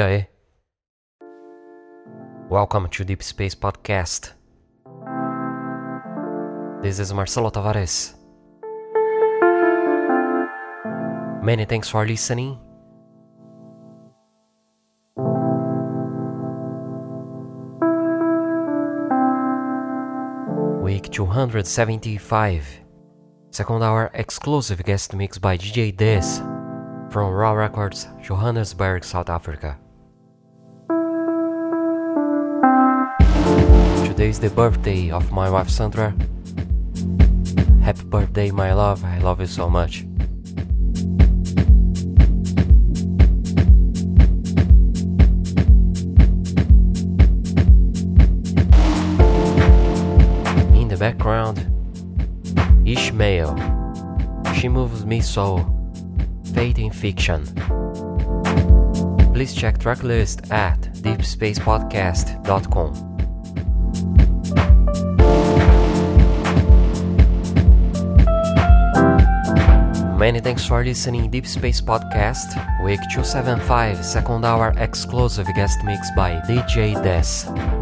Aí? Welcome to Deep Space Podcast. This is Marcelo Tavares. Many thanks for listening. Week 275. Second hour exclusive guest mix by DJ Des from Raw Records, Johannesburg, South Africa. Today is the birthday of my wife Sandra. Happy birthday, my love. I love you so much. In the background, Ishmael. She moves me so. Fate in Fiction. Please check tracklist at deepspacepodcast.com. Many thanks for listening Deep Space Podcast, week 275, second hour exclusive guest mix by DJ Des.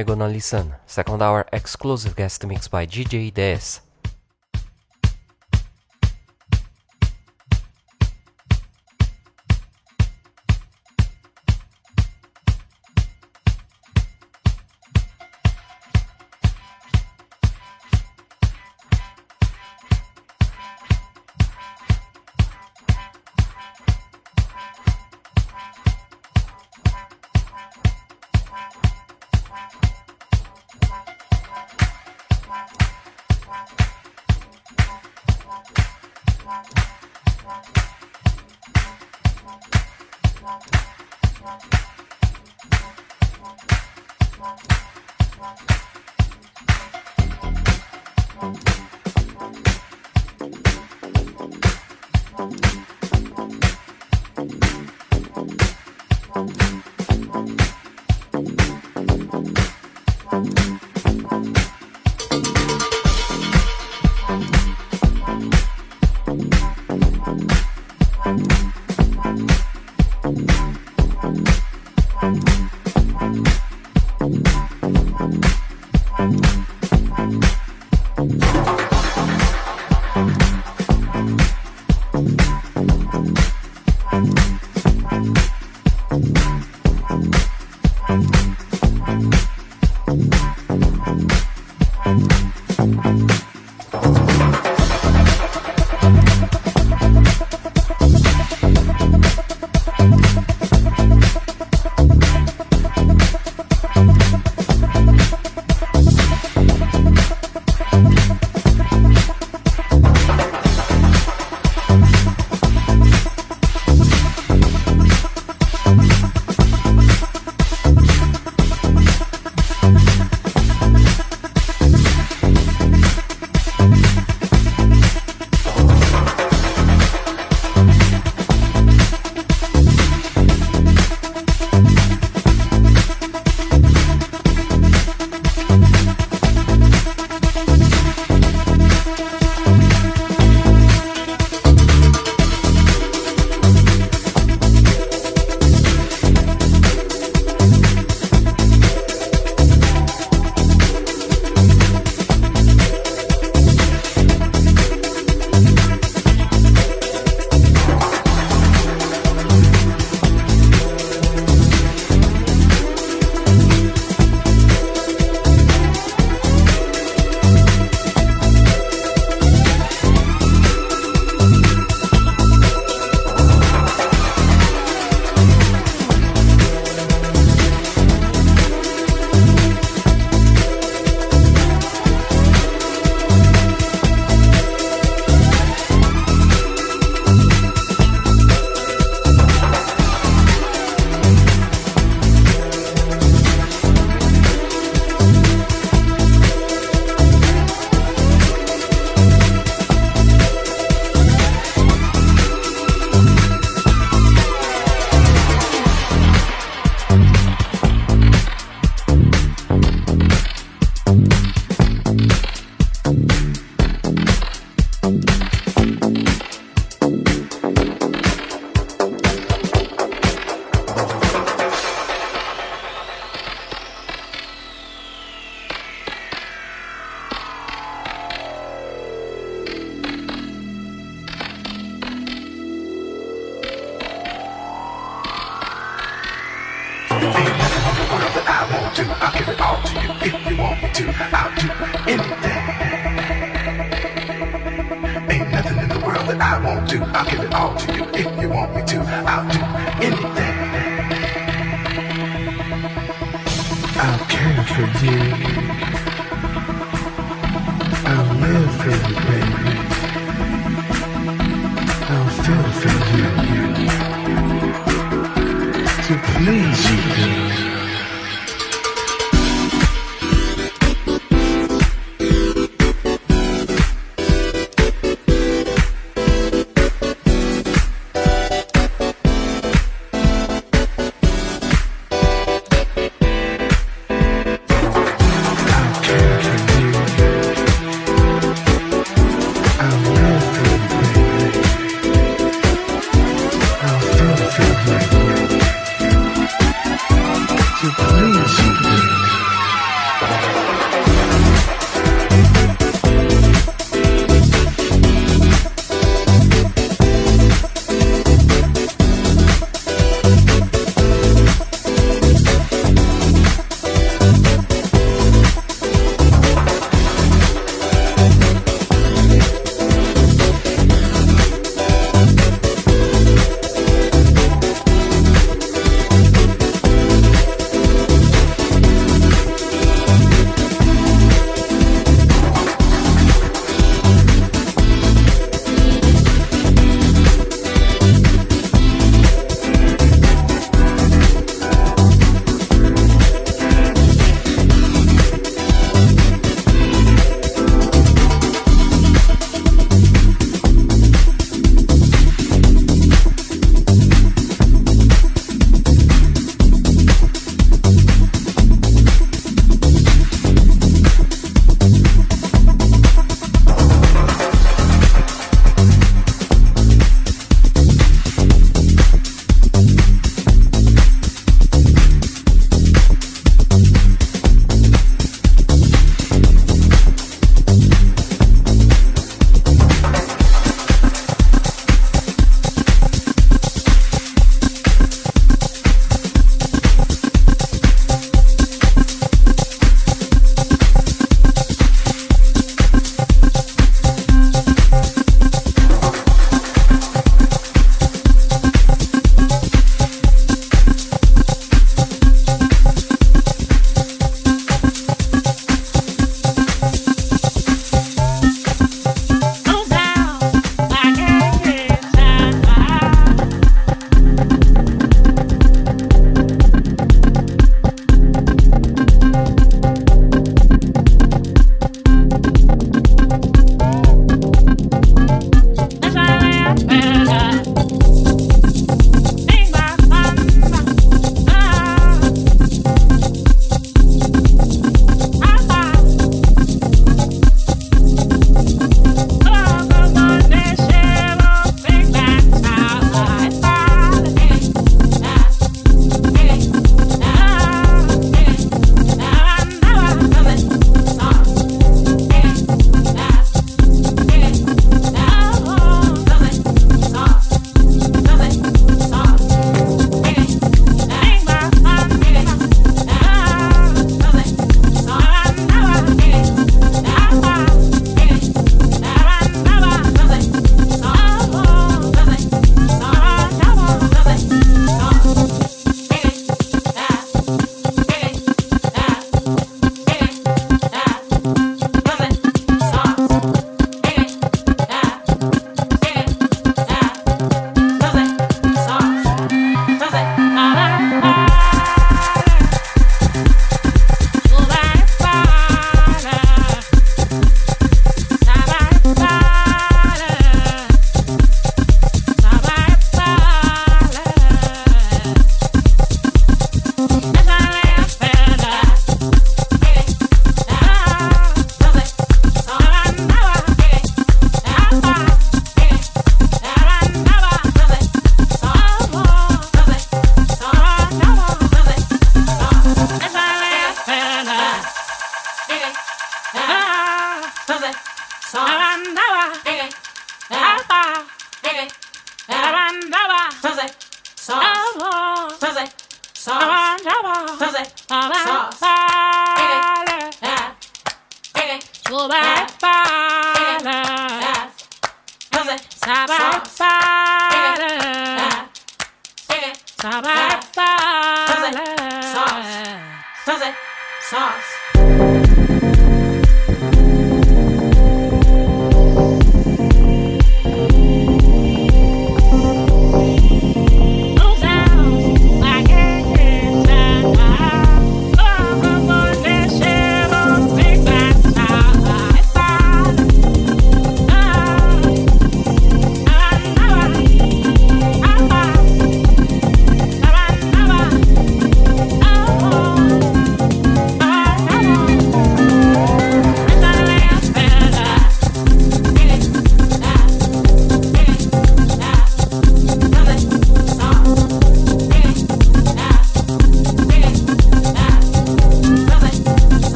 Now gonna listen second hour exclusive guest mix by DJ Des.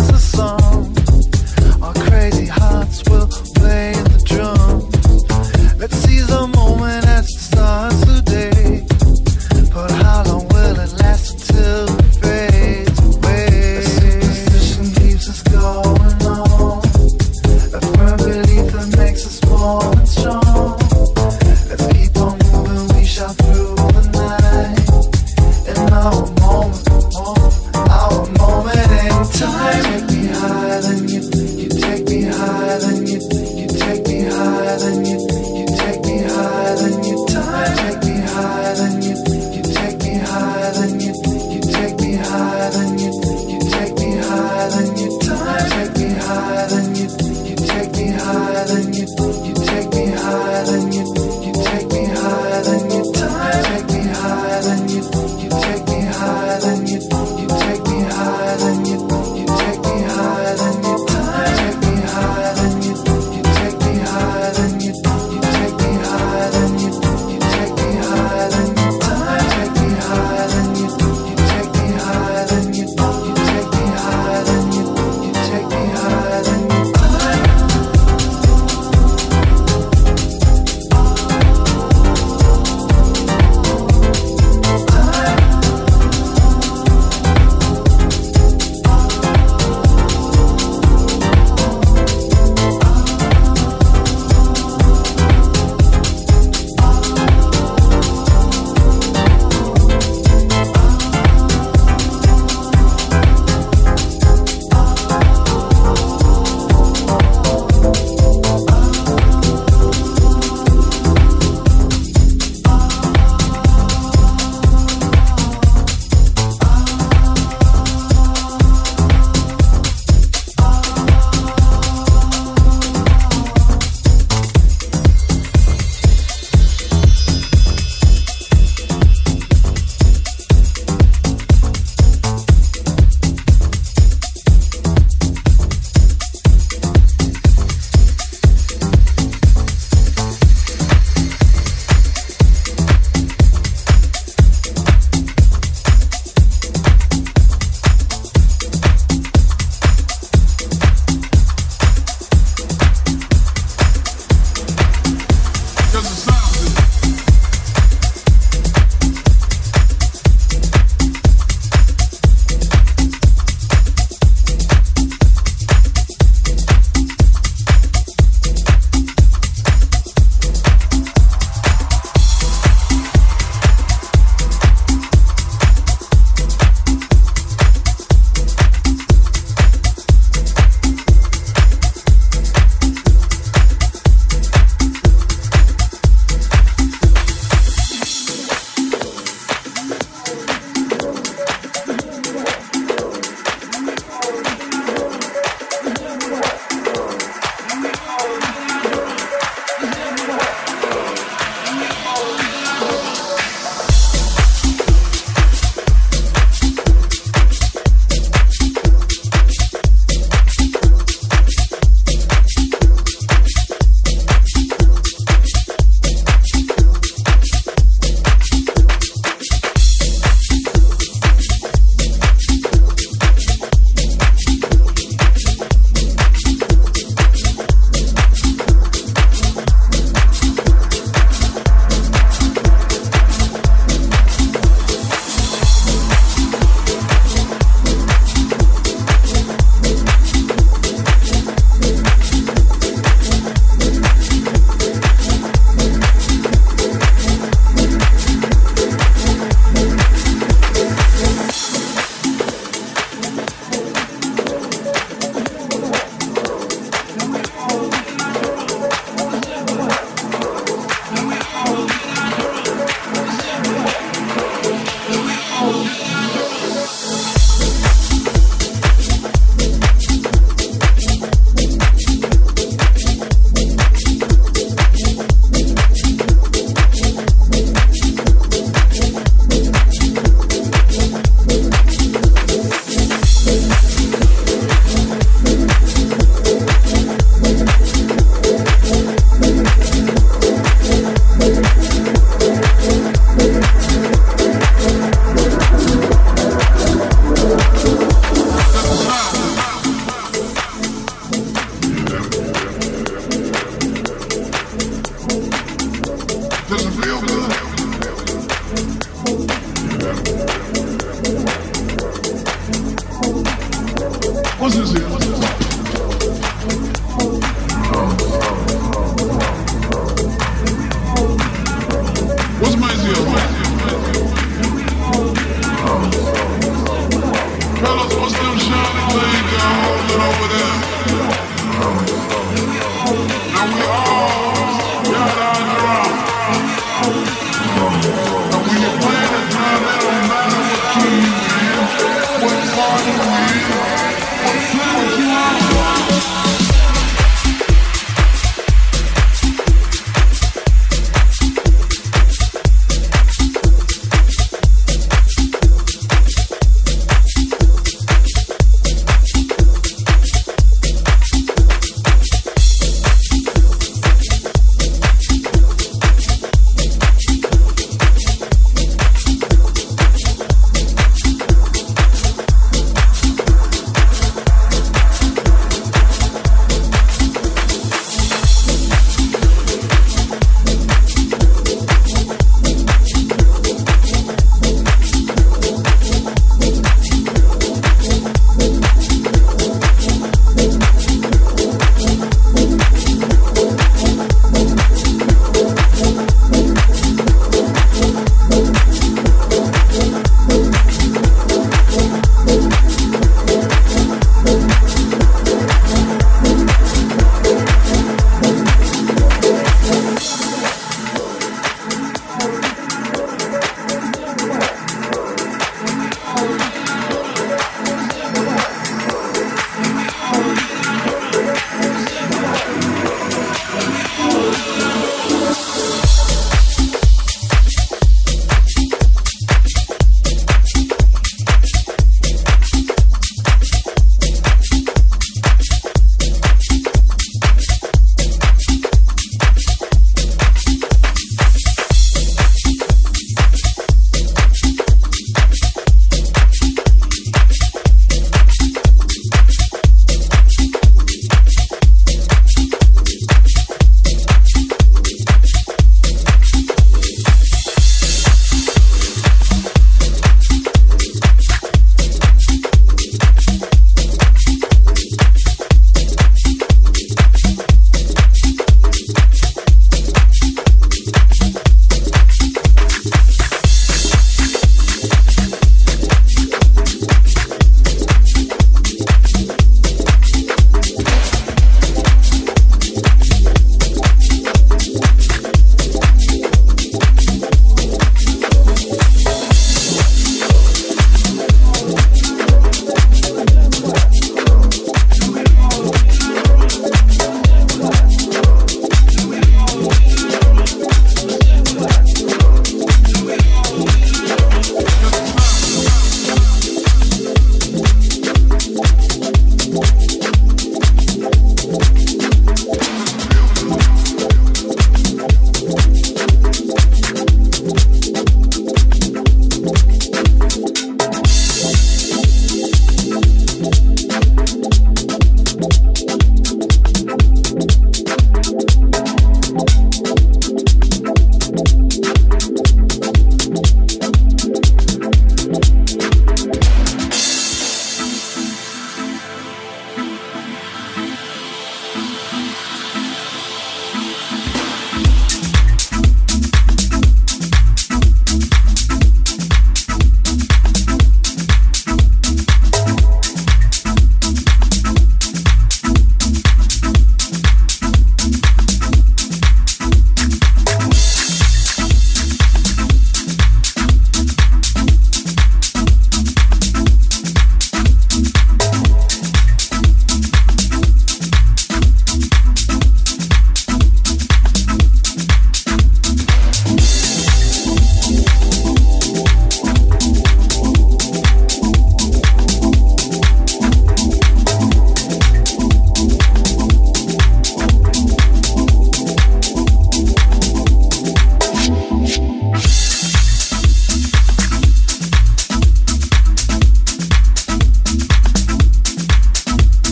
Me high.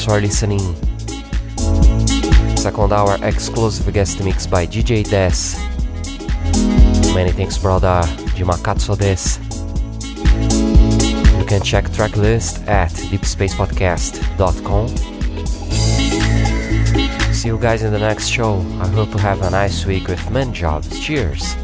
Thanks for listening. Second hour exclusive guest mix by DJ Des. Many thanks, brother, de Des. You can check tracklist at deepspacepodcast.com. See you guys in the next show. I hope you have a nice week with men jobs. Cheers!